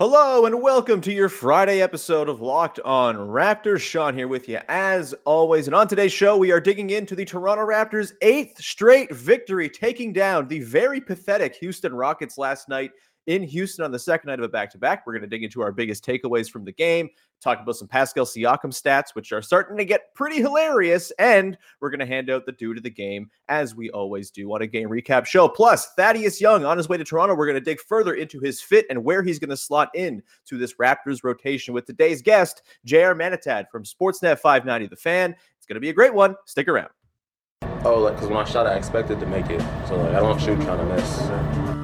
Hello and welcome to your Friday episode of Locked On Raptors. Sean here with you as always. And on today's show, we are digging into the Toronto Raptors' eighth straight victory, taking down the very pathetic Houston Rockets last night in Houston on the second night of a back to back. We're going to dig into our biggest takeaways from the game, talk about some Pascal Siakam stats, which are starting to get pretty hilarious. And we're going to hand out the dude of the game, as we always do on a game recap show. Plus, Thaddeus Young on his way to Toronto. We're going to dig further into his fit and where he's going to slot in to this Raptors rotation with today's guest, JR Manatad from Sportsnet 590 The Fan. It's going to be a great one. Stick around. Oh, like, because when I shot, I expected to make it. So, like, I don't shoot trying to miss.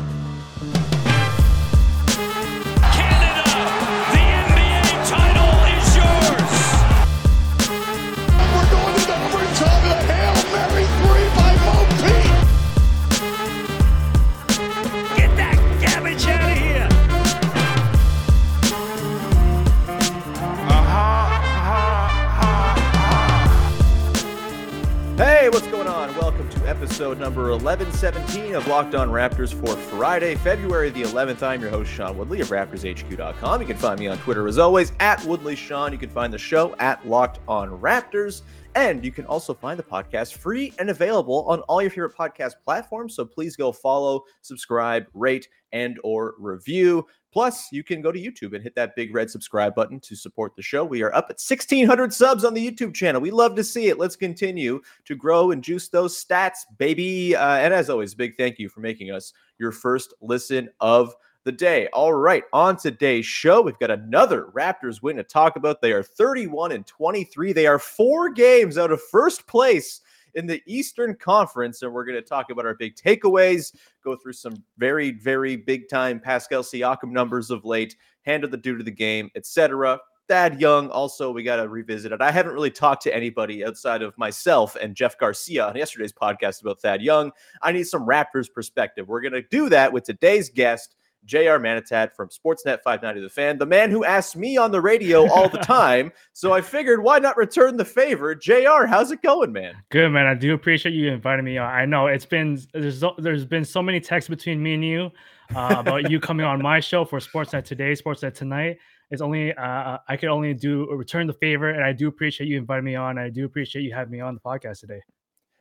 Episode number 1117 of Locked On Raptors for Friday, February the 11th. I'm your host, Sean Woodley of RaptorsHQ.com. You can find me on Twitter as always at Woodley Sean. You can find the show at Locked On Raptors. And you can also find the podcast free and available on all your favorite podcast platforms. So please go follow, subscribe, rate, and or review. Plus, you can go to YouTube and hit that big red subscribe button to support the show. We are up at 1,600 subs on the YouTube channel. We love to see it. Let's continue to grow and juice those stats, baby. Uh, and as always, big thank you for making us your first listen of the day. All right, on today's show, we've got another Raptors win to talk about. They are 31 and 23. They are four games out of first place in the Eastern Conference, and we're going to talk about our big takeaways, go through some very, very big time Pascal Siakam numbers of late, handle the due to the game, etc. Thad Young, also, we got to revisit it. I haven't really talked to anybody outside of myself and Jeff Garcia on yesterday's podcast about Thad Young. I need some Raptors perspective. We're going to do that with today's guest. JR Manatad from Sportsnet 590 The Fan, the man who asks me on the radio all the time. so I figured, why not return the favor? JR, how's it going, man? Good, man. I do appreciate you inviting me on. I know it's been there's there's been so many texts between me and you uh, about you coming on my show for Sportsnet today, Sportsnet tonight. It's only uh, I could only do return the favor, and I do appreciate you inviting me on. I do appreciate you having me on the podcast today.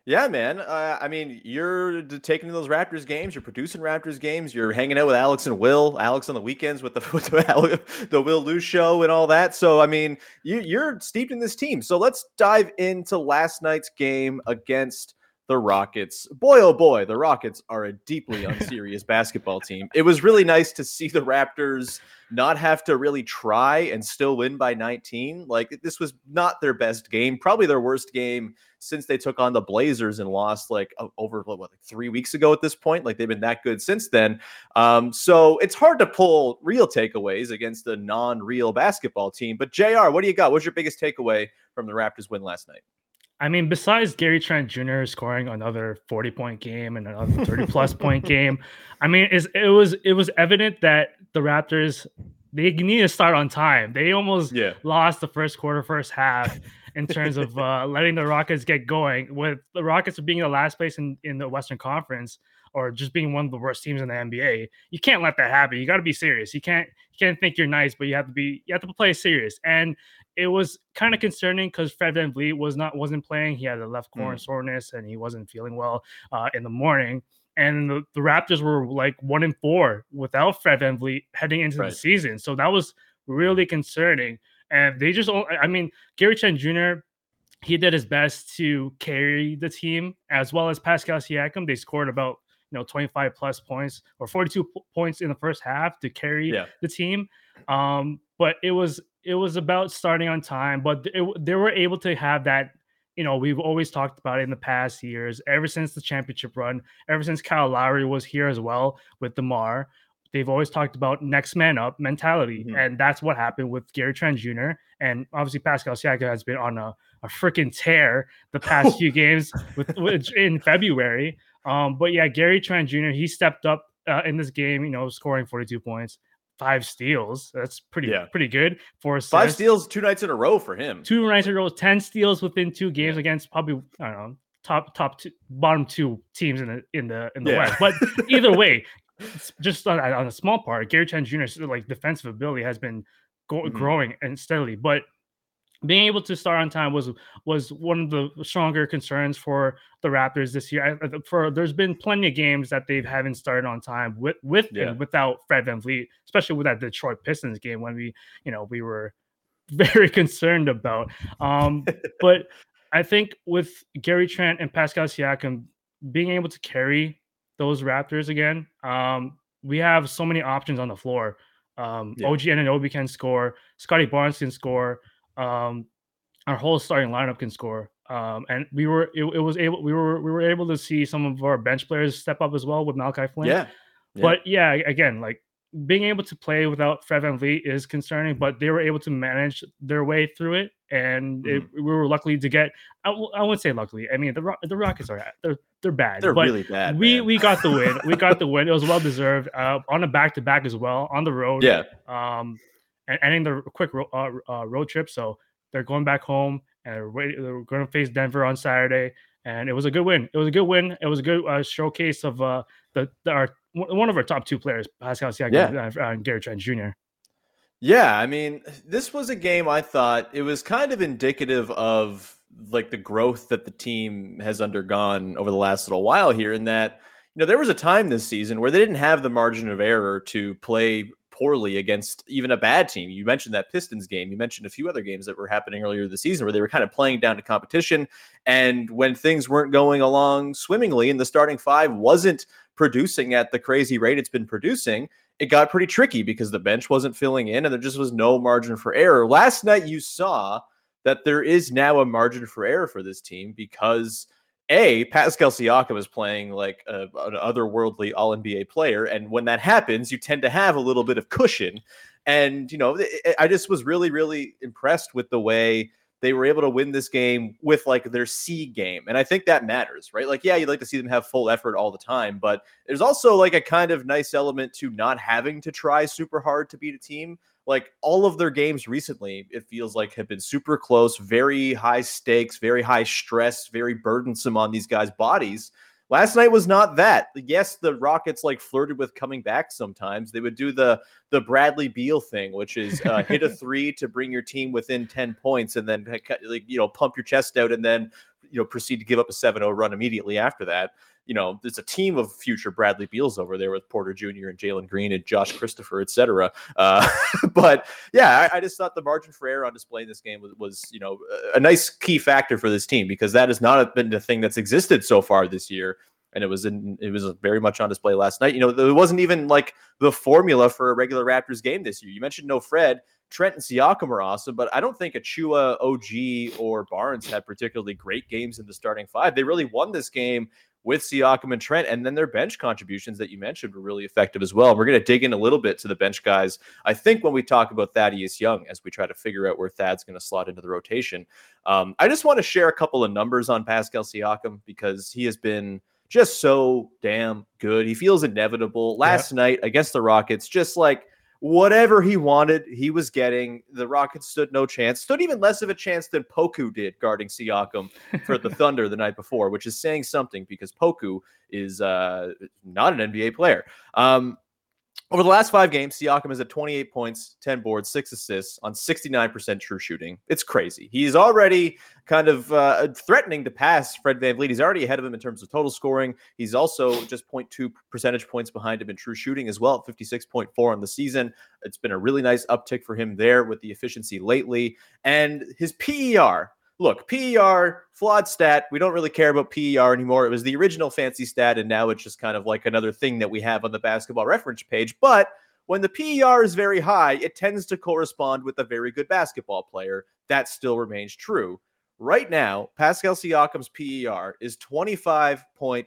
Yeah, man. Uh, I mean, you're taking those Raptors games. You're producing Raptors games. You're hanging out with Alex and Will. Alex on the weekends with the with the, the Will Lou show and all that. So, I mean, you, you're steeped in this team. So let's dive into last night's game against the Rockets. Boy, oh boy, the Rockets are a deeply unserious basketball team. It was really nice to see the Raptors not have to really try and still win by 19. Like this was not their best game, probably their worst game since they took on the Blazers and lost like over what, like three weeks ago at this point. Like they've been that good since then. Um, so it's hard to pull real takeaways against a non-real basketball team. But Jr., what do you got? What's your biggest takeaway from the Raptors win last night? I mean, besides Gary Trent Jr. scoring another 40 point game and another 30 plus point game, I mean, it was it was evident that the Raptors they need to start on time. They almost yeah. lost the first quarter, first half in terms of uh, letting the Rockets get going. With the Rockets being the last place in, in the Western Conference or just being one of the worst teams in the NBA, you can't let that happen. You got to be serious. You can't you can't think you're nice, but you have to be you have to play serious. And it was kind of concerning because Fred VanVleet was not wasn't playing. He had a left corner mm. soreness and he wasn't feeling well uh, in the morning. And the, the, Raptors were like one in four without Fred VanVleet heading into right. the season. So that was really concerning. And they just, I mean, Gary Trent Jr., he did his best to carry the team as well as Pascal Siakam. They scored about you know 25 plus points or 42 p- points in the first half to carry yeah. the team. Um, but it was it was about starting on time, but it, they were able to have that. You know, we've always talked about it in the past years, ever since the championship run, ever since Kyle Lowry was here as well with DeMar. They've always talked about next man up mentality, mm-hmm. and that's what happened with Gary Trent Jr. And obviously, Pascal Siakam has been on a, a freaking tear the past few games with, with in February. Um, but yeah, Gary Trent Jr. he stepped up uh, in this game, you know, scoring 42 points five steals. That's pretty yeah. pretty good for assists. five steals two nights in a row for him. Two nights in a row, ten steals within two games yeah. against probably I don't know top top two bottom two teams in the in the in the yeah. West. But either way, just on, on, a small part, Gary Trent Jr.'s like defensive ability has been go- mm-hmm. growing and steadily, but being able to start on time was was one of the stronger concerns for the Raptors this year. For there's been plenty of games that they haven't started on time with with yeah. and without Fred VanVleet, especially with that Detroit Pistons game when we you know we were very concerned about. Um, but I think with Gary Trent and Pascal Siakam being able to carry those Raptors again, um, we have so many options on the floor. Um, yeah. OG can score. Scotty Barnes can score um, our whole starting lineup can score. Um, and we were it, it, was able we were we were able to see some of our bench players step up as well with Malachi Flynn. Yeah. yeah. But yeah, again, like being able to play without Fred VanVleet is concerning, but they were able to manage their way through it, and mm. it, we were lucky to get. I, I wouldn't say luckily. I mean, the the Rockets are they're they're bad. They're really bad. We man. we got the win. we got the win. It was well deserved. Uh, on a back to back as well on the road. Yeah. Um, and ending the quick ro- uh, uh, road trip. So they're going back home and they're going to face Denver on Saturday. And it was a good win. It was a good win. It was a good uh, showcase of uh, the, the, our one of our top two players, Pascal Siakam yeah. Uh, and Gary Trent Jr. Yeah, I mean, this was a game I thought it was kind of indicative of like the growth that the team has undergone over the last little while here. In that, you know, there was a time this season where they didn't have the margin of error to play poorly against even a bad team. You mentioned that Pistons game. You mentioned a few other games that were happening earlier this season where they were kind of playing down to competition. And when things weren't going along swimmingly and the starting five wasn't producing at the crazy rate it's been producing, it got pretty tricky because the bench wasn't filling in and there just was no margin for error. Last night, you saw that there is now a margin for error for this team because – a Pascal Siakam is playing like a, an otherworldly All NBA player, and when that happens, you tend to have a little bit of cushion. And you know, I just was really, really impressed with the way they were able to win this game with like their C game, and I think that matters, right? Like, yeah, you'd like to see them have full effort all the time, but there's also like a kind of nice element to not having to try super hard to beat a team like all of their games recently, it feels like have been super close, very high stakes, very high stress, very burdensome on these guys' bodies. Last night was not that. Yes, the Rockets like flirted with coming back sometimes. They would do the the Bradley Beal thing, which is uh, hit a three to bring your team within ten points, and then like you know pump your chest out, and then you know proceed to give up a 7-0 run immediately after that you know, there's a team of future Bradley Beals over there with Porter Jr. and Jalen Green and Josh Christopher, et cetera. Uh, but yeah, I, I, just thought the margin for error on display in this game was, was, you know, a nice key factor for this team because that has not been the thing that's existed so far this year. And it was in, it was very much on display last night. You know, it wasn't even like the formula for a regular Raptors game this year. You mentioned no Fred. Trent and Siakam are awesome, but I don't think Achiuwa, OG, or Barnes had particularly great games in the starting five. They really won this game with Siakam and Trent. And then their bench contributions that you mentioned were really effective as well. We're going to dig in a little bit to the bench guys. I think when we talk about Thaddeus Young, as we try to figure out where Thad's going to slot into the rotation, um, I just want to share a couple of numbers on Pascal Siakam because he has been just so damn good. He feels inevitable. Last yeah. night against the Rockets, just like whatever he wanted, he was getting. The Rockets stood no chance, stood even less of a chance than Poku did guarding Siakam for the Thunder the night before, which is saying something because Poku is uh, not an NBA player. Um, over the last five games, Siakam is at 28 points, 10 boards, six assists on 69% true shooting. It's crazy. He's already kind of uh, threatening to pass Fred VanVleet. He's already ahead of him in terms of total scoring. He's also just 0.2 percentage points behind him in true shooting as well at 56.4 on the season. It's been a really nice uptick for him there with the efficiency lately. And his PER, look, PER, flawed stat. We don't really care about PER anymore. It was the original fancy stat, and now it's just kind of like another thing that we have on the basketball reference page. But when the PER is very high, it tends to correspond with a very good basketball player. That still remains true. Right now, Pascal Siakam's PER is 25.0.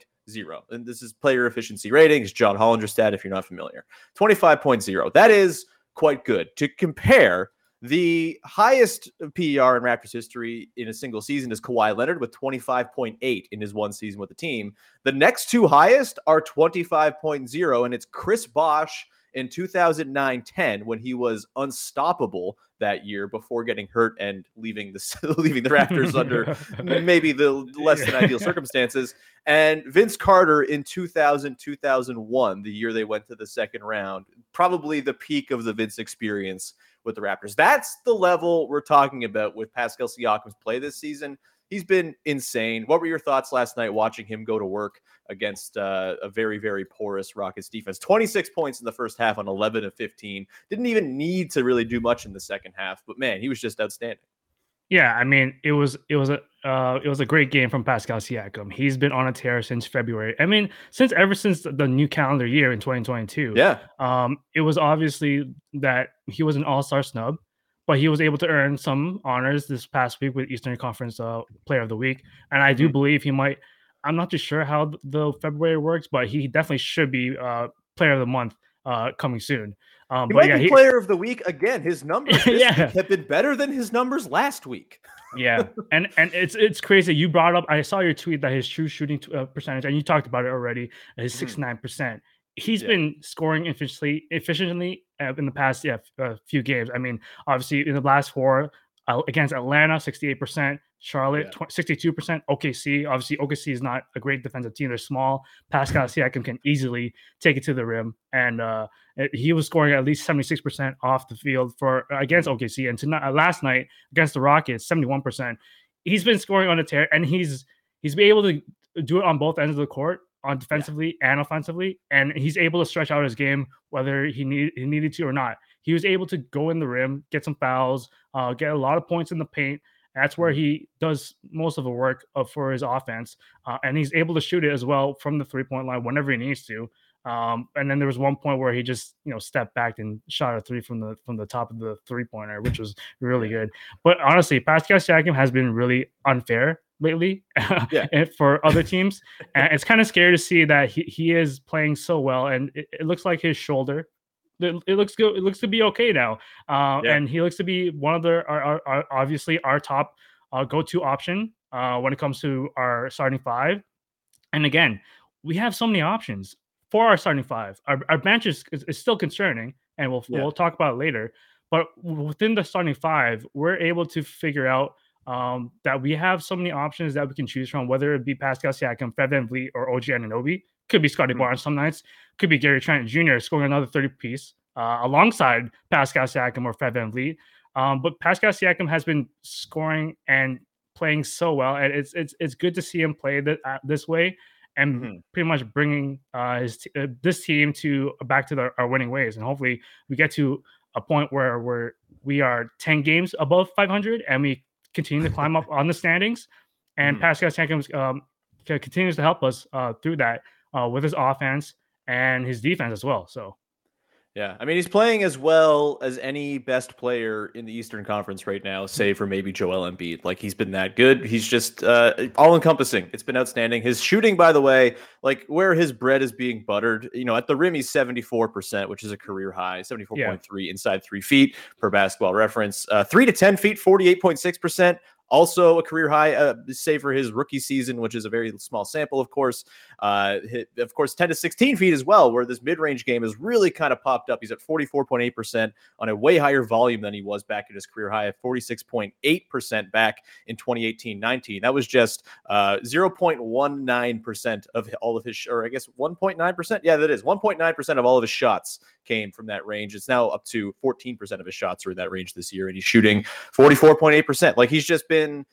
And this is player efficiency ratings, John Hollinger stat, if you're not familiar. 25.0. That is quite good. To compare, the highest PER in Raptors history in a single season is Kawhi Leonard with 25.8 in his one season with the team. The next two highest are 25.0, and it's Chris Bosh in 2009-10 when he was unstoppable that year before getting hurt and leaving the leaving the Raptors under maybe the less than ideal circumstances and Vince Carter in 2000 2001 the year they went to the second round probably the peak of the Vince experience with the Raptors. That's the level we're talking about with Pascal Siakam's play this season. He's been insane. What were your thoughts last night watching him go to work against uh, a very, very porous Rockets defense? 26 points in the first half on 11 of 15. Didn't even need to really do much in the second half, but man, he was just outstanding. Yeah, I mean, it was it was a uh, it was a great game from Pascal Siakam. He's been on a tear since February. I mean, since ever since the new calendar year in 2022. Yeah. Um, it was obviously that he was an All Star snub, but he was able to earn some honors this past week with Eastern Conference uh, Player of the Week, and I do mm-hmm. believe he might. I'm not too sure how the February works, but he definitely should be uh, Player of the Month uh, coming soon. Um, he might yeah, be he, player of the week again. His numbers yeah. have been better than his numbers last week. yeah, and and it's it's crazy. You brought up. I saw your tweet that his true shooting uh, percentage, and you talked about it already. His mm-hmm. sixty nine percent. He's yeah. been scoring efficiently efficiently uh, in the past yeah uh, few games. I mean, obviously in the last four against Atlanta, sixty eight percent. Charlotte, sixty-two percent. OKC, obviously, OKC is not a great defensive team. They're small. Pascal Siakam can easily take it to the rim, and uh, he was scoring at least seventy-six percent off the field for against OKC. And tonight, uh, last night against the Rockets, seventy-one percent. He's been scoring on a tear, and he's he's been able to do it on both ends of the court, on defensively yeah. and offensively, and he's able to stretch out his game whether he need he needed to or not. He was able to go in the rim, get some fouls, uh, get a lot of points in the paint that's where he does most of the work of, for his offense, uh, and he's able to shoot it as well from the three point line whenever he needs to. Um, and then there was one point where he just you know stepped back and shot a three from the from the top of the three pointer, which was really good. But honestly, Pascal Siakam has been really unfair lately yeah. for other teams, and it's kind of scary to see that he, he is playing so well, and it, it looks like his shoulder it looks good. It looks to be okay now, uh, yeah. and he looks to be one of the our, our, our obviously our top uh, go-to option uh, when it comes to our starting five. And again, we have so many options for our starting five. Our, our bench is, is, is still concerning, and we'll yeah. we'll talk about it later. But within the starting five, we're able to figure out um, that we have so many options that we can choose from, whether it be Pascal Siakam, Fred VanVleet, or OG Anunoby. Could be Scotty mm-hmm. Barnes some nights. Could be Gary Trent Jr. scoring another 30 piece uh, alongside Pascal Siakam or Fred VanVleet. Um, but Pascal Siakam has been scoring and playing so well, and it's it's it's good to see him play uh, this way and Mhm. pretty much bringing uh, his t- uh, this team to back to the, our winning ways, and hopefully we get to a point where we're we are ten games above 500, and we continue to climb up on the standings. And Mhm. Pascal Siakam um, continues to help us uh, through that uh, with his offense and his defense as well. So Yeah, I mean he's playing as well as any best player in the Eastern Conference right now, save for maybe Joel Embiid. Like he's been that good. He's just uh, all encompassing. It's been outstanding. His shooting, by the way, like where his bread is being buttered, you know, at the rim he's seventy four percent, which is a career high, seventy four point three inside three feet per basketball reference. Uh, three to ten feet, forty eight point six percent. Also a career high, uh, save for his rookie season, which is a very small sample, of course. Uh, hit, of course, 10 to 16 feet as well, where this mid range game has really kind of popped up. He's at 44.8% on a way higher volume than he was back at his career high of 46.8% back in 2018 19. That was just uh, 0.19% of all of his, or I guess 1.9%. Yeah, that is 1.9% of all of his shots came from that range. It's now up to 14% of his shots are in that range this year, and he's shooting 44.8%. Like he's just been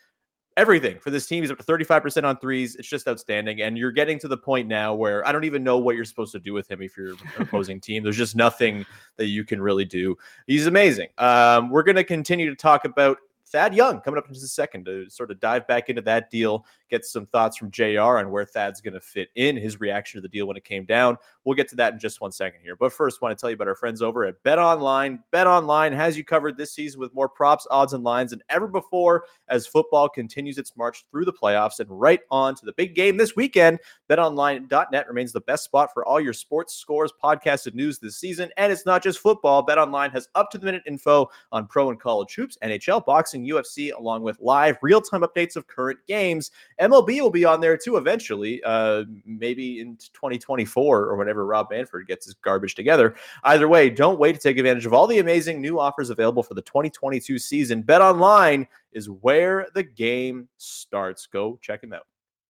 everything for this team. He's up to 35% on threes. It's just outstanding. And you're getting to the point now where I don't even know what you're supposed to do with him if you're an opposing team. There's just nothing that you can really do. He's amazing. Um, we're going to continue to talk about Thad Young coming up in just a second to sort of dive back into that deal, get some thoughts from JR on where Thad's going to fit in, his reaction to the deal when it came down. We'll get to that in just one second here. But first, want to tell you about our friends over at Bet Online. Bet Online has you covered this season with more props, odds, and lines than ever before as football continues its march through the playoffs and right on to the big game this weekend. BetOnline.net remains the best spot for all your sports scores, podcasts, and news this season. And it's not just football. BetOnline has up to the minute info on pro and college hoops, NHL, boxing, UFC, along with live real time updates of current games. MLB will be on there too eventually, uh, maybe in 2024 or whenever Rob Manfred gets his garbage together. Either way, don't wait to take advantage of all the amazing new offers available for the 2022 season. Bet Online is where the game starts. Go check him out.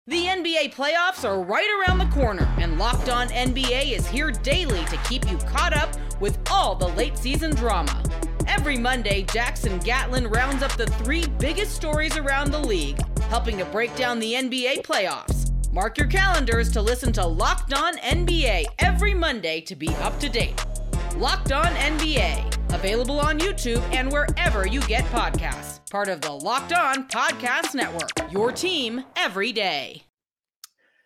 The NBA playoffs are right around the corner, and Locked On NBA is here daily to keep you caught up with all the late season drama. Every Monday, Jackson Gatlin rounds up the three biggest stories around the league, helping to break down the NBA playoffs. Mark your calendars to listen to Locked On NBA every Monday to be up to date. Locked On NBA, available on YouTube and wherever you get podcasts. Part of the Locked On Podcast Network, your team every day.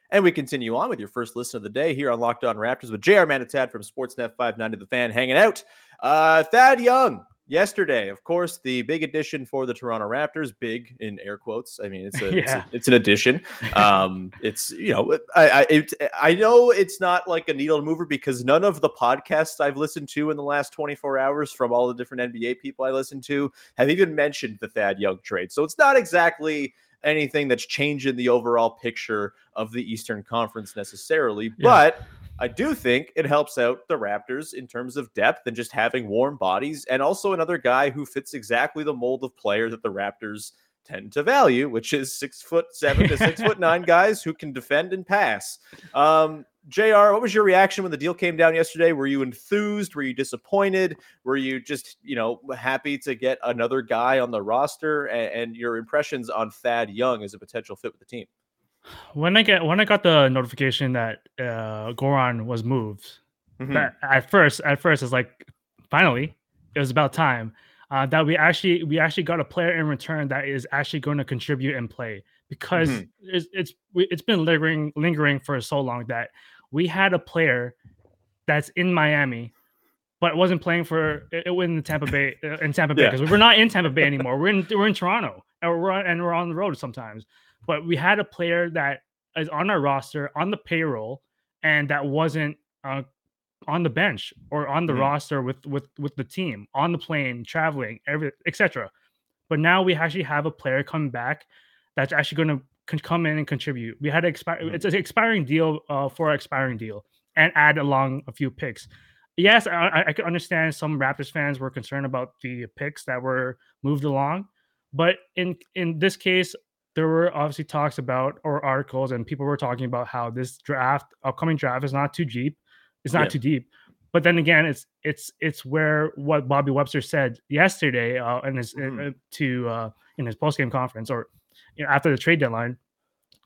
And we continue on with your first listen of the day here on Locked On Raptors with JR Manatad from Sportsnet 590 The Fan hanging out. Uh, Thad Young, yesterday, of course, the big addition for the Toronto Raptors. Big in air quotes. I mean, it's a, it's, a it's, an addition. Um, it's you know, I I, it, I know it's not like a needle mover because none of the podcasts I've listened to in the last 24 hours from all the different NBA people I listen to have even mentioned the Thad Young trade. So it's not exactly anything that's changing the overall picture of the Eastern Conference necessarily, but I do think it helps out the Raptors in terms of depth and just having warm bodies, and also another guy who fits exactly the mold of player that the Raptors tend to value, which is six foot seven to six foot nine guys who can defend and pass. Um, Jr., what was your reaction when the deal came down yesterday? Were you enthused? Were you disappointed? Were you just, you know, happy to get another guy on the roster? And, and your impressions on Thad Young as a potential fit with the team? When I get when I got the notification that uh, Goran was moved, Mhm. that at first at first it's like finally it was about time uh, that we actually we actually got a player in return that is actually going to contribute and play because Mhm. it's it's we- it's been lingering lingering for so long that we had a player that's in Miami but wasn't playing for it was in the Tampa Bay uh, in Tampa Bay Yeah. because we're not in Tampa Bay anymore. We're in we're in Toronto and we're on, and we're on the road sometimes. But we had a player that is on our roster on the payroll and that wasn't uh, on the bench or on the Mhm. roster with with with the team on the plane traveling every etc. But now we actually have a player coming back that's actually going to can come in and contribute. We had to expire. Mhm. It's an expiring deal uh, for an expiring deal and add along a few picks yes, I, I- I could understand some Raptors fans were concerned about the picks that were moved along, but in in this case, there were obviously talks about or articles, and people were talking about how this draft, upcoming draft, is not too deep. It's not Yeah. too deep. But then again, it's it's it's where what Bobby Webster said yesterday uh, in his Mhm. uh, to uh, in his post game conference or you know, after the trade deadline,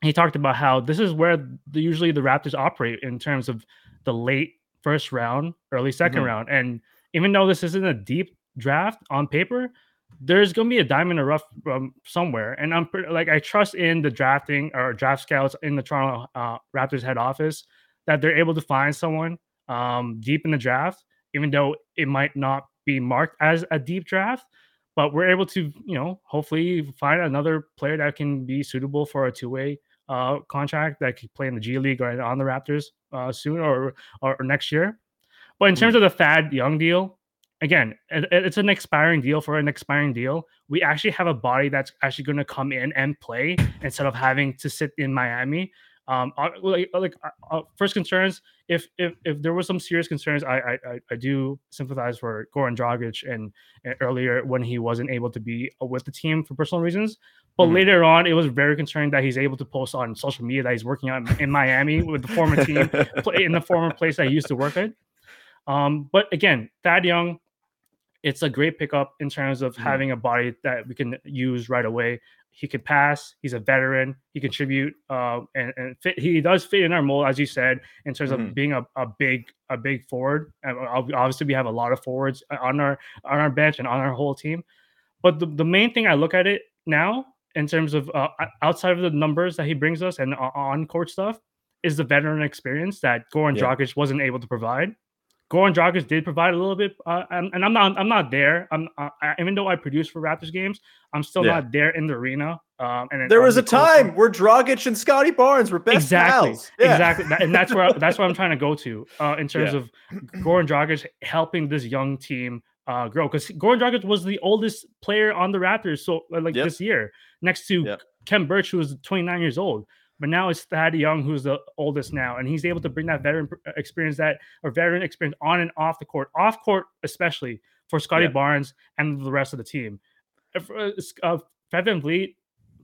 he talked about how this is where the, usually the Raptors operate in terms of the late first round, early 2nd Mhm. round. And even though this isn't a deep draft on paper, there's going to be a diamond in the rough um, somewhere. And I'm pretty, like, I trust in the drafting or draft scouts in the Toronto uh, Raptors head office that they're able to find someone um, deep in the draft, even though it might not be marked as a deep draft. But we're able to, you know, hopefully find another player that can be suitable for a two-way uh, contract that could play in the G League or on the Raptors uh, soon or, or or next year. But in terms of the Thad Young deal, again, it, it's an expiring deal for an expiring deal. We actually have a body that's actually going to come in and play instead of having to sit in Miami. Um, uh, like, like uh, uh, first concerns, if if if there was some serious concerns, I I, I- I do sympathize for Goran Dragic and, and earlier when he wasn't able to be uh, with the team for personal reasons. But Mhm. later on, it was very concerning that he's able to post on social media that he's working on in Miami with the former team play in the former place that he used to work at. Um, but again, Thad Young, it's a great pickup in terms of Mhm. having a body that we can use right away. He can pass. He's a veteran. He contribute, uh, and, and fit. He does fit in our mold, as you said, in terms Mhm. of being a, a big a big forward. And obviously, we have a lot of forwards on our on our bench and on our whole team. But the, the main thing I look at it now in terms of uh, outside of the numbers that he brings us and on court stuff is the veteran experience that Goran Yeah. Dragic wasn't able to provide. Goran Dragic did provide a little bit, uh, and, and I'm not I'm not there. I'm uh, I, even though I produce for Raptors games, I'm still Yeah. not there in the arena. Um, and There was a on the court time where Dragic and Scotty Barnes were best exactly, pals. Yeah. exactly, and that's where that's where I'm trying to go to uh, in terms Yeah. of Goran Dragic helping this young team uh, grow because Goran Dragic was the oldest player on the Raptors, so uh, like Yep. this year, next to Yep. Khem Birch, who was 29 years old. But now it's Thad Young, who's the oldest now, and he's able to bring that veteran experience, that or veteran experience on and off the court, off court especially for Scotty Yeah. Barnes and the rest of the team. If, uh, uh, Fred VanVleet,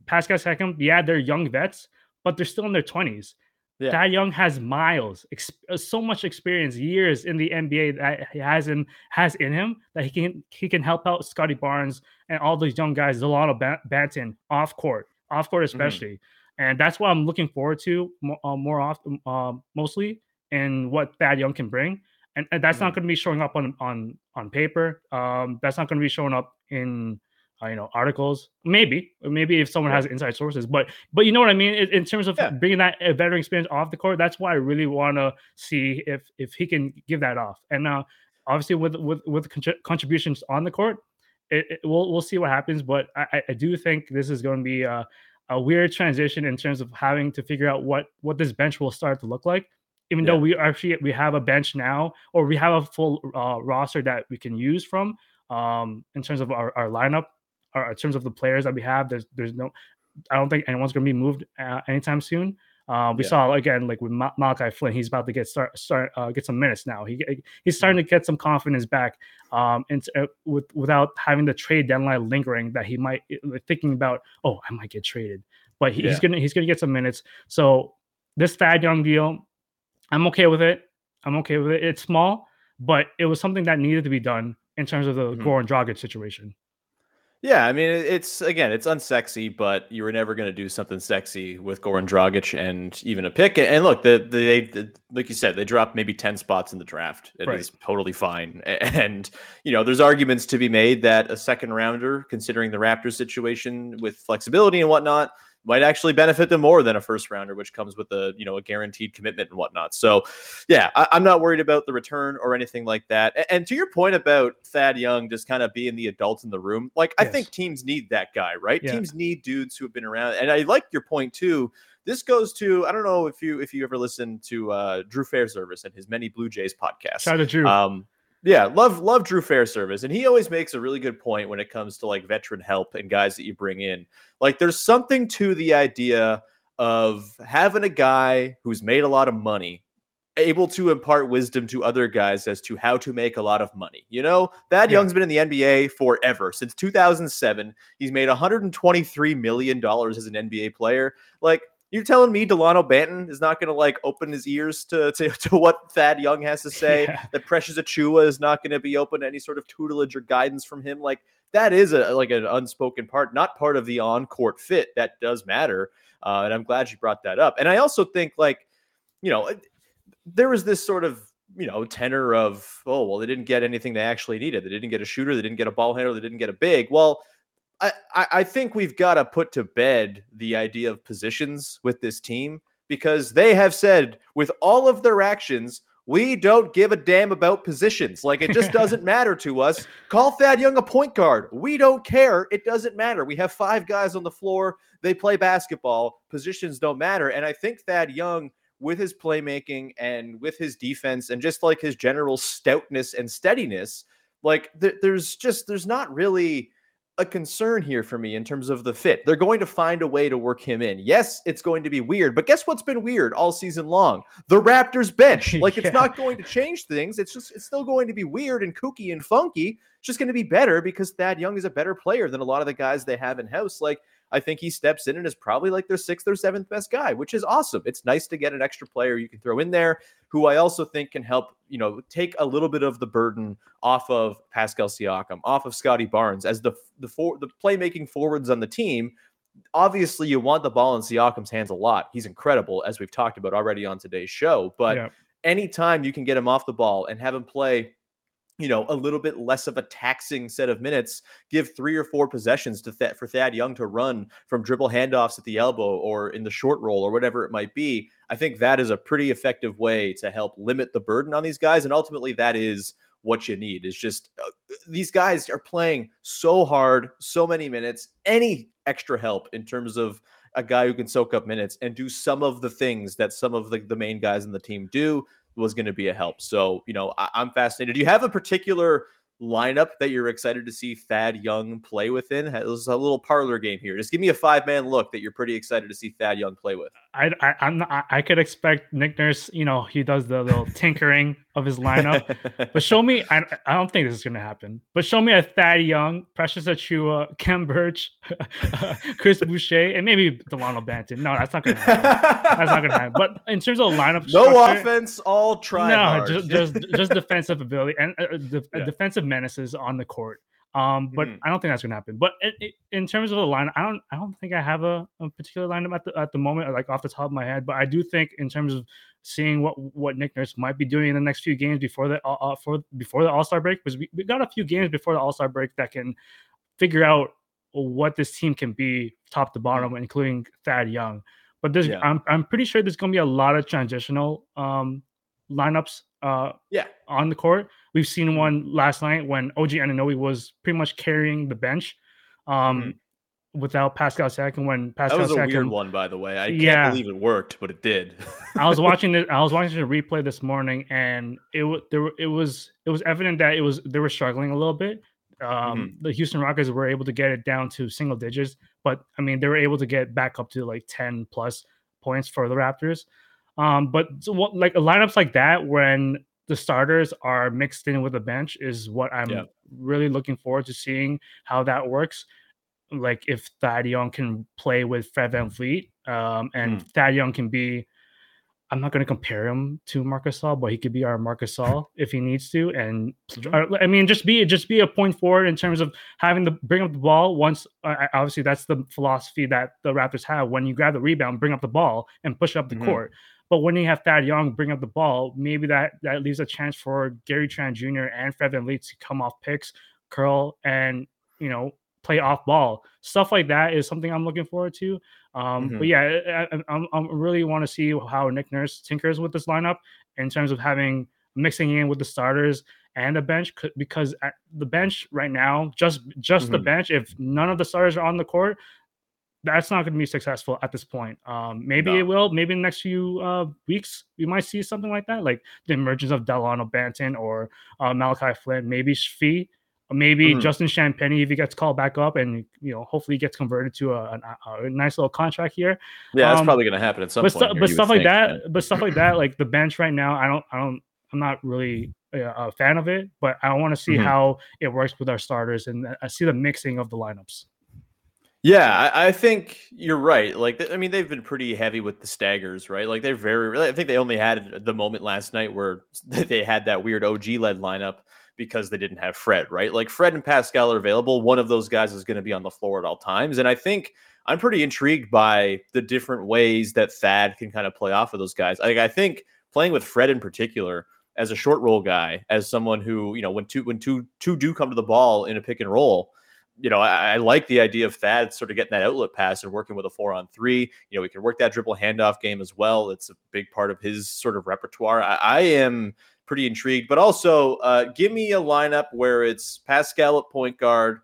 Pascal Siakam, yeah, they're young vets, but they're still in their 20s. Yeah. Thad Young has miles, ex- uh, so much experience, years in the NBA that he has him has in him that he can he can help out Scotty Barnes and all these young guys, Delano Ban- Banton, off court, off court especially, and that's what I'm looking forward to more, uh, more often, um, mostly, and what Thad Young can bring, and, and that's not going to be showing up on on on paper. Um, that's not going to be showing up in uh, you know articles maybe maybe if someone Yeah. has inside sources but but you know what i mean in, in terms of Yeah. bringing that uh, veteran experience off the court that's why i really want to see if if he can give that off and now obviously with with with contributions on the court it, it- we'll we'll see what happens but i I- do think this is going to be a, a weird transition in terms of having to figure out what what this bench will start to look like even though we actually we have a bench now or we have a full uh, roster that we can use from um in terms of our, our lineup or in terms of the players that we have there's there's no i don't think anyone's going to be moved uh, anytime soon uh, we Yeah. saw again like with Ma- Malachi Flynn, he's about to get start start uh, get some minutes now. He he's starting to get some confidence back, um, and uh, with without having the trade deadline lingering that he might uh, thinking about. Oh, I might get traded, but he, Yeah. he's gonna he's gonna get some minutes. So this Thad Young deal, I'm okay with it. I'm okay with it. It's small, but it was something that needed to be done in terms of the Mhm. Goran Dragic situation. Yeah, I mean, it's again, it's unsexy, but you were never going to do something sexy with Goran Dragic and even a pick. And look, the, the they the, like you said, they dropped maybe ten spots in the draft. It is Right. totally fine. And you know, there's arguments to be made that a second rounder, considering the Raptors situation with flexibility and whatnot, might actually benefit them more than a first rounder, which comes with a you know a guaranteed commitment and whatnot. So, yeah, I, I'm not worried about the return or anything like that. A- And, to your point about Thad Young just kind of being the adult in the room, like I Yes. think teams need that guy, right? Yeah. Teams need dudes who have been around. And I like your point too. This goes to I don't know if you if you ever listened to uh, Drew Fairservice and his many Blue Jays podcasts. Shout out to Drew. Um, yeah, love love Drew Fairservice, and he always makes a really good point when it comes to like veteran help and guys that you bring in. Like, there's something to the idea of having a guy who's made a lot of money able to impart wisdom to other guys as to how to make a lot of money. You know, Thad Yeah. Young's been in the NBA forever since 2007. He's made 123 million dollars as an NBA player. Like. You're telling me Delano Banton is not going to like open his ears to, to to what Thad Young has to say? Yeah. that Precious Achiuwa is not going to be open to any sort of tutelage or guidance from him. Like that is a like an unspoken part, not part of the on court fit. That does matter, uh, and I'm glad you brought that up. And I also think like, you know, there was this sort of you know tenor of oh well they didn't get anything they actually needed. They didn't get a shooter. They didn't get a ball handler. They didn't get a big. Well. I, I think we've got to put to bed the idea of positions with this team because they have said with all of their actions, we don't give a damn about positions. Like it just doesn't matter to us. Call Thad Young a point guard. We don't care. It doesn't matter. We have five guys on the floor. They play basketball. Positions don't matter. And I think Thad Young, with his playmaking and with his defense and just like his general stoutness and steadiness, like th- there's just there's not really a concern here for me in terms of the fit. They're going to find a way to work him in. Yes, it's going to be weird, but guess what's been weird all season long? The Raptors bench. Like it's not going to change things. It's just it's still going to be weird and kooky and funky. It's just going to be better because Thad Young is a better player than a lot of the guys they have in house. Like I think he steps in and is probably like their sixth or seventh best guy, which is awesome. It's nice to get an extra player you can throw in there who I also think can help, you know, take a little bit of the burden off of Pascal Siakam, off of Scotty Barnes as the the for, the playmaking forwards on the team. Obviously, you want the ball in Siakam's hands a lot. He's incredible, as we've talked about already on today's show. But yeah. anytime you can get him off the ball and have him play you know, a little bit less of a taxing set of minutes, give three or four possessions to Th- for Thad Young to run from dribble handoffs at the elbow or in the short roll or whatever it might be. I think that is a pretty effective way to help limit the burden on these guys. And ultimately, that is what you need is just uh, these guys are playing so hard, so many minutes. Any extra help in terms of a guy who can soak up minutes and do some of the things that some of the, the main guys in the team do was going to be a help. So, you know, I, am fascinated. Do you have a particular lineup that you're excited to see Thad Young play within? It was a little parlor game here. Just give me a five man look that you're pretty excited to see Thad Young play with. I, I I'm not, I could expect Nick Nurse. You know, he does the little tinkering of his lineup, but show me. I, I don't think this is going to happen. But show me a Thad Young, Precious Achiuwa, Khem Birch, Chris Boucher, and maybe Delano Banton. No, that's not going to happen. that's not going to happen. But in terms of lineup, no offense, all try. No, hard. just just just defensive ability and uh, de- yeah. defensive menaces on the court. Um, but mm. I don't think that's gonna happen. But it, it, in terms of the line, I don't I don't think I have a, a, particular lineup at the at the moment, like off the top of my head. But I do think in terms of seeing what what Nick Nurse might be doing in the next few games before the uh, uh for before the All Star break, because we, we got a few games before the All Star break that can figure out what this team can be top to bottom, mm. including Thad Young. But there's yeah. I'm I'm pretty sure there's gonna be a lot of transitional um lineups uh yeah on the court. We've seen mm-hmm. one last night when OG Anunoby was pretty much carrying the bench. Um mm without Pascal Siakam when Pascal That was a Siakam, weird one by the way. I can't believe it worked, but it did. I was watching it I was watching the replay this morning and it was there it was it was evident that it was they were struggling a little bit. Um mm-hmm. the Houston Rockets were able to get it down to single digits, but I mean they were able to get back up to like 10 plus points for the Raptors. Um, but what, like lineups like that, when the starters are mixed in with the bench, is what I'm yeah. really looking forward to seeing how that works. Like if Thad Young can play with Fred VanVleet, um, and mm. Thad Young can be, I'm not going to compare him to Marc Gasol, but he could be our Marc Gasol if he needs to. And I mean, just be just be a point forward in terms of having to bring up the ball. Once uh, obviously that's the philosophy that the Raptors have. When you grab the rebound, bring up the ball and push up the mm-hmm. court. But when you have Thad Young bring up the ball, maybe that that leaves a chance for Gary Trent Jr. and Fred VanVleet to come off picks, curl, and you know play off ball. Stuff like that is something I'm looking forward to. Um, mm-hmm. But yeah, I, I, I really want to see how Nick Nurse tinkers with this lineup in terms of having mixing in with the starters and the bench because at the bench right now, just just mm-hmm. the bench, if none of the starters are on the court, that's not going to be successful at this point. Um, maybe no. it will. Maybe in the next few uh, weeks we might see something like that, like the emergence of Delano Banton or uh, Malachi Flynn, maybe Svi, maybe mm-hmm. Justin Champagnie if he gets called back up and you know hopefully gets converted to a, a, a nice little contract here. Yeah, that's um, probably going to happen at some but point. Stu- but stuff like think, that, but stuff like that, like the bench right now, I don't, I don't, I'm not really a, a fan of it, but I want to see mm-hmm. how it works with our starters and I see the mixing of the lineups. Yeah, I, I, think you're right. Like, I mean, they've been pretty heavy with the staggers, right? Like, they're very. I think they only had the moment last night where they had that weird OG led lineup. because they didn't have Fred, right? Like Fred and Pascal are available. One of those guys is going to be on the floor at all times. And I think I'm pretty intrigued by the different ways that Thad can kind of play off of those guys. Like I think playing with Fred in particular as a short roll guy, as someone who, you know, when two when two two do come to the ball in a pick and roll, you know, I, I, like the idea of Thad sort of getting that outlet pass and working with a four on three. You know, we can work that dribble handoff game as well. It's a big part of his sort of repertoire. I, I am pretty intrigued, but also uh, give me a lineup where it's Pascal at point guard,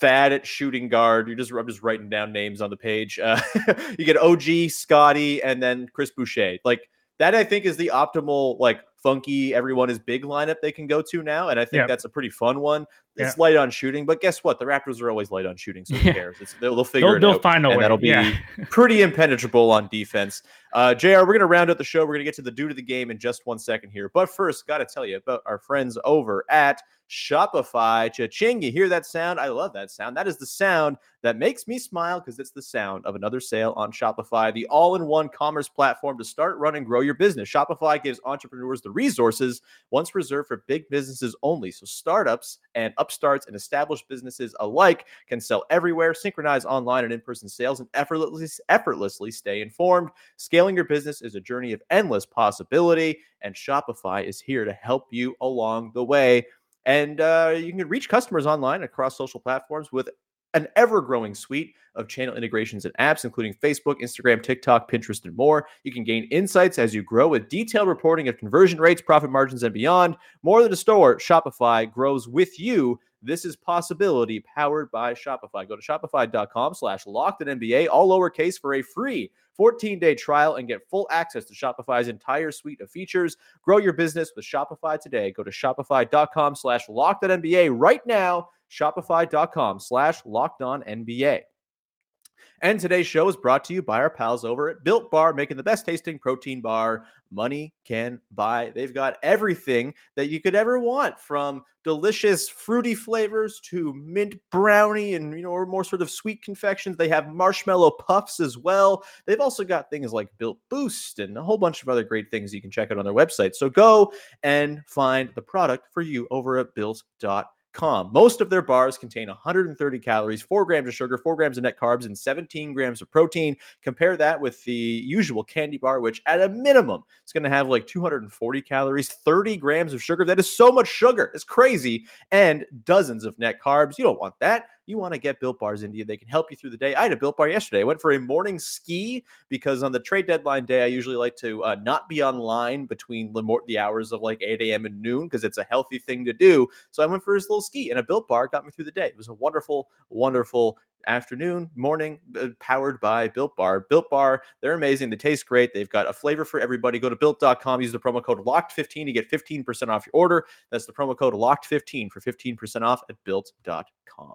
Thad at shooting guard. You just I'm just writing down names on the page. Uh, you get OG, Scotty, and then Chris Boucher. Like that, I think is the optimal like funky everyone is big lineup they can go to now, and I think that's a pretty fun one. It's yeah. light on shooting, but guess what? The Raptors are always light on shooting, so who cares? It's, they'll, they'll figure they'll, it they'll out. find a and way. That'll be yeah. pretty impenetrable on defense. Uh, Jr., we're gonna round out the show. We're gonna get to the dude of the game in just one second here, but first, got to tell you about our friends over at Shopify. Cha-ching! You hear that sound? I love that sound. That is the sound that makes me smile because it's the sound of another sale on Shopify, the all-in-one commerce platform to start, run, and grow your business. Shopify gives entrepreneurs the resources once reserved for big businesses only. So startups and upstarts and established businesses alike can sell everywhere, synchronize online and in-person sales, and effortlessly effortlessly stay informed. Scaling your business is a journey of endless possibility, and Shopify is here to help you along the way. And uh, you can reach customers online across social platforms with an ever growing suite of channel integrations and apps, including Facebook, Instagram, TikTok, Pinterest, and more. You can gain insights as you grow with detailed reporting of conversion rates, profit margins, and beyond. More than a store, Shopify grows with you. This is possibility powered by Shopify. Go to shopify.com slash locked NBA, all lowercase for a free 14 day trial and get full access to Shopify's entire suite of features. Grow your business with Shopify today. Go to shopify.com slash locked NBA right now. Shopify.com slash locked on NBA. And today's show is brought to you by our pals over at Built Bar, making the best tasting protein bar money can buy. They've got everything that you could ever want from delicious fruity flavors to mint brownie and you know or more sort of sweet confections. They have marshmallow puffs as well. They've also got things like Built Boost and a whole bunch of other great things you can check out on their website. So go and find the product for you over at built.com. Most of their bars contain 130 calories, 4 grams of sugar, 4 grams of net carbs, and 17 grams of protein. Compare that with the usual candy bar, which at a minimum is going to have like 240 calories, 30 grams of sugar. That is so much sugar. It's crazy. And dozens of net carbs. You don't want that you want to get built bars into you. They can help you through the day. I had a built bar yesterday. I went for a morning ski because on the trade deadline day, I usually like to uh, not be online between the, hours of like 8 a.m. and noon because it's a healthy thing to do. So I went for this little ski, and a built bar got me through the day. It was a wonderful, wonderful afternoon, morning, uh, powered by Built Bar. Built Bar, they're amazing. They taste great. They've got a flavor for everybody. Go to built.com, use the promo code LOCKED15 to get 15% off your order. That's the promo code LOCKED15 for 15% off at built.com.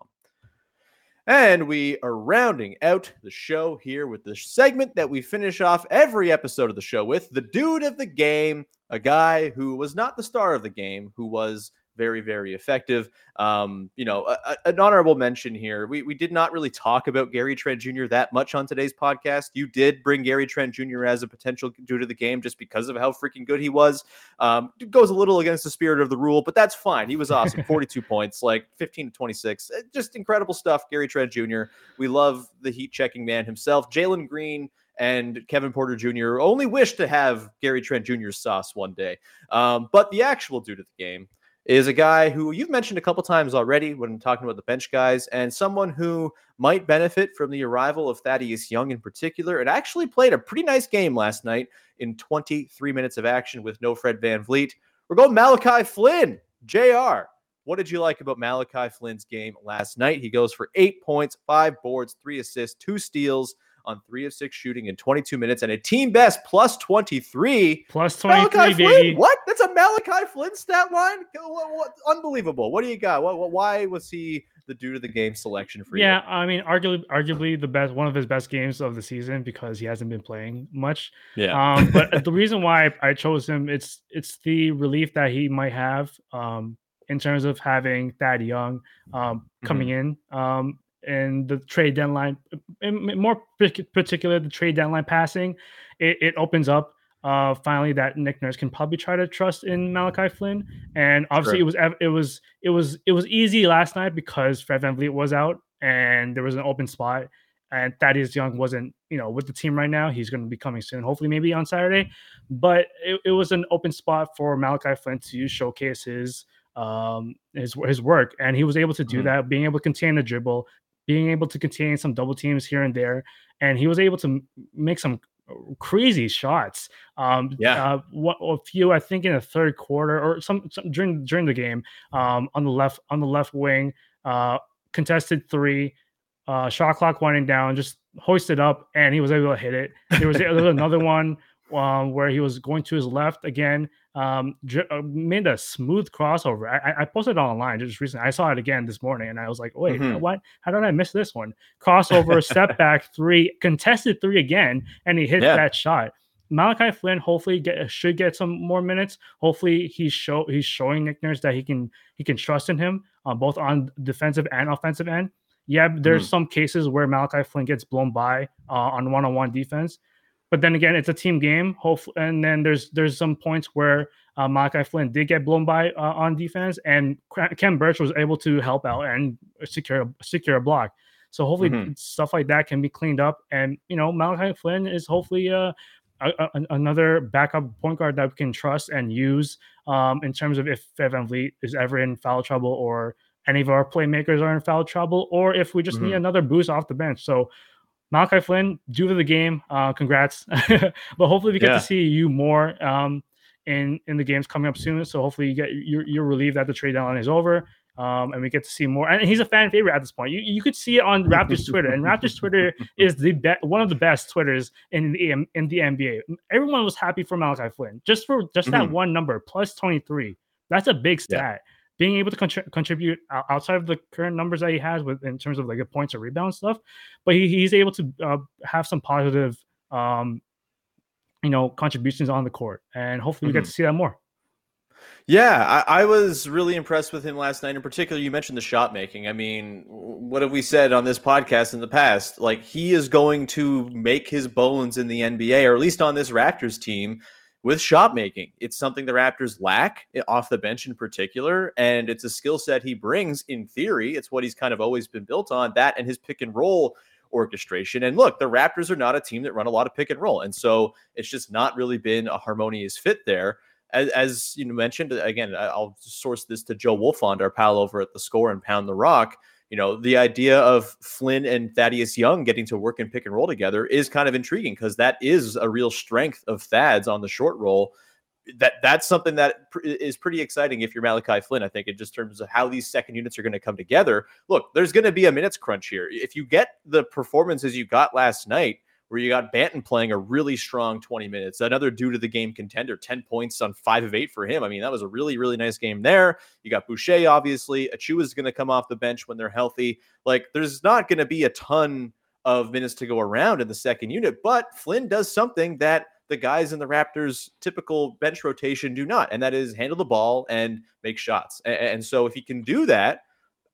And we are rounding out the show here with the segment that we finish off every episode of the show with the dude of the game, a guy who was not the star of the game, who was very, very effective. Um, you know, a, an honorable mention here. We, we did not really talk about Gary Trent Jr. that much on today's podcast. You did bring Gary Trent Jr. as a potential dude of the game just because of how freaking good he was. Um, it goes a little against the spirit of the rule, but that's fine. He was awesome. 42 points, like 15 to 26. Eh, just incredible stuff. Gary Trent Jr. We love the heat checking man himself. Jalen Green and Kevin Porter Jr. only wish to have Gary Trent Jr.'s sauce one day. Um, but the actual dude of the game is a guy who you've mentioned a couple times already when talking about the bench guys, and someone who might benefit from the arrival of Thaddeus Young in particular, and actually played a pretty nice game last night in 23 minutes of action with no Fred Van VanVleet. We're going Malachi Flynn, JR. What did you like about Malachi Flynn's game last night? He goes for eight points, five boards, three assists, two steals on three of six shooting in 22 minutes and a team best plus 23. Plus 23, Malachi baby. Flynn? What? Malachi Flynn stat line? What, what, unbelievable. What do you got? What, why was he the dude of the game selection for yeah, you? Yeah, I mean, arguably, arguably the best, one of his best games of the season because he hasn't been playing much. Yeah. Um, but the reason why I chose him, it's it's the relief that he might have um, in terms of having Thad Young um, coming in. Um, and the trade deadline, in more particular, the trade deadline passing, it, it opens up uh, finally that Nick Nurse can probably try to trust in Malachi Flynn. And obviously, Sure. it was it was it was it was easy last night because Fred VanVleet was out and there was an open spot. And Thaddeus Young wasn't, you know, with the team right now. He's going to be coming soon, hopefully, maybe on Saturday. But it, it was an open spot for Malachi Flynn to showcase his um his his work, and he was able to do Mhm. that, being able to contain the dribble, being able to contain some double teams here and there, and he was able to make some crazy shots. Um, Yeah. uh, what a few I think in the third quarter or some, some during during the game. Um, on the left on the left wing, uh, contested three, uh, shot clock winding down, just hoisted up, and he was able to hit it. There was, there was another one um, where he was going to his left again. Um, dri- uh, made a smooth crossover. I, I- posted it online just recently. I saw it again this morning, and I was like, "Wait, Mhm. what? How did I miss this one?" Crossover, step back three, contested three again, and he hit Yeah. that shot. Malachi Flynn hopefully get should get some more minutes. Hopefully he's show he's showing Nick Nurse that he can he can trust in him uh, both on defensive and offensive end. Yeah, there's Mhm. some cases where Malachi Flynn gets blown by uh, on one on one defense, but then again, it's a team game. Hopefully, and then there's there's some points where uh, Malachi Flynn did get blown by uh, on defense, and Khem Birch was able to help out and secure secure a block. So hopefully Mhm. stuff like that can be cleaned up, and you know Malachi Flynn is hopefully uh, a, a- another backup point guard that we can trust and use um, in terms of if Fred VanVleet is ever in foul trouble or any of our playmakers are in foul trouble, or if we just need Mhm. another boost off the bench. So Malachi Flynn, dude of the game, uh, congrats. but hopefully we get Yeah. to see you more um, in in the games coming up soon. So hopefully you get you're, you're relieved that the trade deadline is over. Um, and we get to see more. And he's a fan favorite at this point. You, you could see it on Raptors Twitter, and Raptors Twitter is the be- one of the best Twitters in the in the NBA. Everyone was happy for Malachi Flynn just for just that Mhm. one number plus twenty three. That's a big Yeah. Being able to contri- contribute outside of the current numbers that he has with in terms of like the points or rebound stuff, but he, he's able to uh, have some positive, um, you know, contributions on the court, and hopefully we get Mhm. to see that more. Yeah, I, I was really impressed with him last night. In particular, you mentioned the shot making. I mean, what have we said on this podcast in the past? Like, he is going to make his bones in the NBA, or at least on this Raptors team, with shot making. It's something the Raptors lack off the bench in particular, and it's a skill set he brings in theory. It's what he's kind of always been built on that and his pick and roll orchestration. And look, the Raptors are not a team that run a lot of pick and roll. And so it's just not really been a harmonious fit there as, as you mentioned, again, I'll source this to Joe Wolfond, our pal over at the Score and Pound the Rock. You know, the idea of Flynn and Thaddeus Young getting to work and pick and roll together is kind of intriguing because that is a real strength of Thad's on the short roll. That that's something that pr- is pretty exciting if you're Malachi Flynn. I think in just terms of how these second units are going to come together. Look, there's going to be a minutes crunch here. If you get the performances you got last night, where you got Banton playing a really strong 20 minutes, another dude of the game contender, 10 points on five of eight for him. I mean, that was a really, really nice game there. You got Boucher, obviously. Achiuwa is going to come off the bench when they're healthy. Like, there's not going to be a ton of minutes to go around in the second unit, but Flynn does something that the guys in the Raptors' typical bench rotation do not, and that is handle the ball and make shots. A- And so, if he can do that,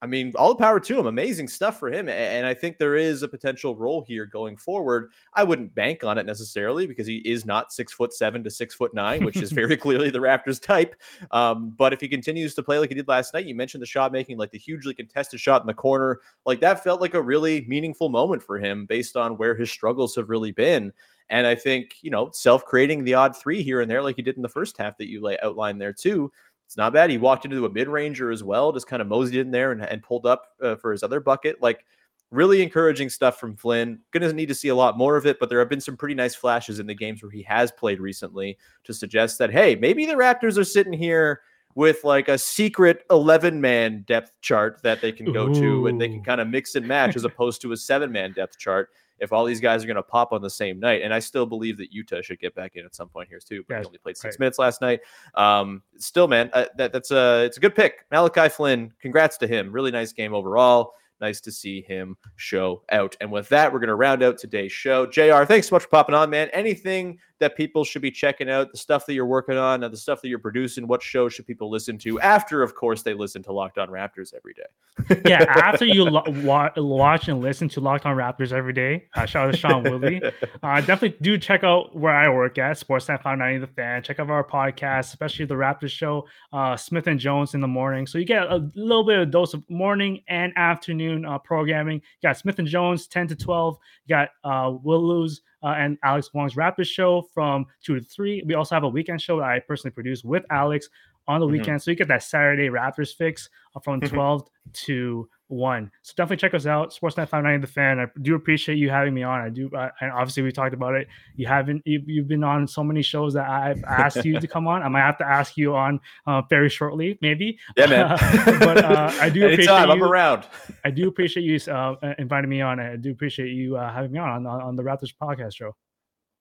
I mean, all the power to him. Amazing stuff for him. And I think there is a potential role here going forward. I wouldn't bank on it necessarily because he is not six foot seven to six foot nine, which is very clearly the Raptors type. Um, but if he continues to play like he did last night, you mentioned the shot making, like the hugely contested shot in the corner, like that felt like a really meaningful moment for him based on where his struggles have really been. And I think, you know, self creating the odd three here and there, like he did in the first half that you lay outlined there too. It's not bad. He walked into a mid ranger as well, just kind of moseyed in there and, and pulled up uh, for his other bucket. Like, really encouraging stuff from Flynn. Gonna need to see a lot more of it, but there have been some pretty nice flashes in the games where he has played recently to suggest that, hey, maybe the Raptors are sitting here with like a secret 11 man depth chart that they can go to and they can kind of mix and match as opposed to a seven man depth chart if all these guys are going to pop on the same night. And I still believe that Yuta should get back in at some point here too, but Yeah, he only played six right. minutes last night. Um, still, man, uh, that, that's a it's a good pick. Malachi Flynn, congrats to him. Really nice game overall. Nice to see him show out. And with that, we're going to round out today's show. JR, thanks so much for popping on, man. Anything that people should be checking out, the stuff that you're working on, the stuff that you're producing. What shows should people listen to after, of course, they listen to Locked On Raptors every day? yeah, after you lo- wa- watch and listen to Locked On Raptors every day, uh, shout out to Sean Woodley. Uh, definitely do check out where I work at Sportsnet 590 The Fan. Check out our podcast, especially the Raptors show, uh, Smith and Jones in the morning. So you get a little bit of dose of morning and afternoon uh, programming. You got Smith and Jones 10 to 12. You got uh, Will Lou's uh, and Alex Wong's Raptors show from 2 to 3. We also have a weekend show that I personally produce with Alex on the Mhm. weekend. So you get that Saturday Raptors fix uh, from 12 to 1. So definitely check us out. Sportsnet 590 The Fan. I do appreciate you having me on. I do. Uh, and obviously, we talked about it. You haven't, you, you've been on so many shows that I've asked you to come on. I might have to ask you on uh, very shortly, maybe. Yeah, man. but uh, I do appreciate Anytime, I'm you. around. I do appreciate you uh, inviting me on. I do appreciate you uh, having me on, on on the Raptors podcast show.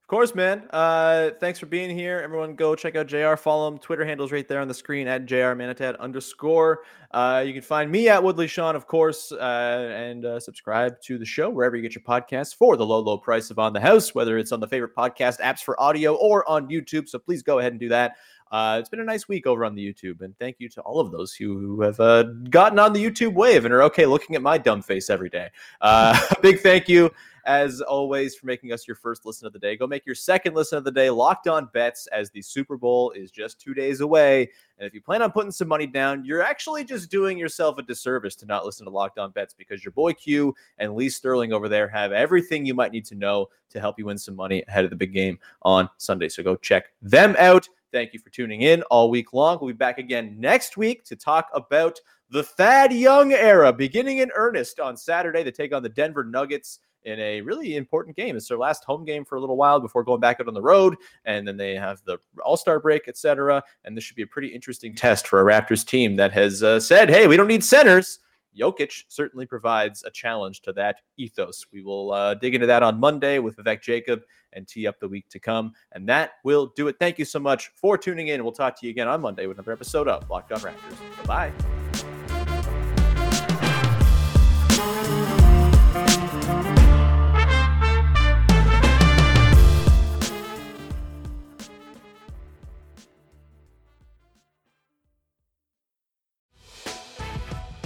Of course, man. Uh, thanks for being here. Everyone, go check out JR. Follow him. Twitter handles right there on the screen at JR underscore. Uh, you can find me at Woodley Sean, of course, uh, and uh, subscribe to the show wherever you get your podcasts for the low, low price of On the House, whether it's on the favorite podcast apps for audio or on YouTube. So please go ahead and do that. Uh, it's been a nice week over on the YouTube, and thank you to all of those who, have uh, gotten on the YouTube wave and are okay looking at my dumb face every day. Uh, big thank you, as always, for making us your first listen of the day. Go make your second listen of the day. Locked on bets, as the Super Bowl is just two days away, and if you plan on putting some money down, you're actually just doing yourself a disservice to not listen to Locked On Bets because your boy Q and Lee Sterling over there have everything you might need to know to help you win some money ahead of the big game on Sunday. So go check them out. Thank you for tuning in all week long. We'll be back again next week to talk about the Thad Young era beginning in earnest on Saturday to take on the Denver Nuggets in a really important game. It's their last home game for a little while before going back out on the road, and then they have the All Star break, etc. And this should be a pretty interesting test for a Raptors team that has uh, said, "Hey, we don't need centers." Jokic certainly provides a challenge to that ethos. We will uh, dig into that on Monday with Vivek Jacob and tee up the week to come. And that will do it. Thank you so much for tuning in. We'll talk to you again on Monday with another episode of Locked On Raptors. Bye bye.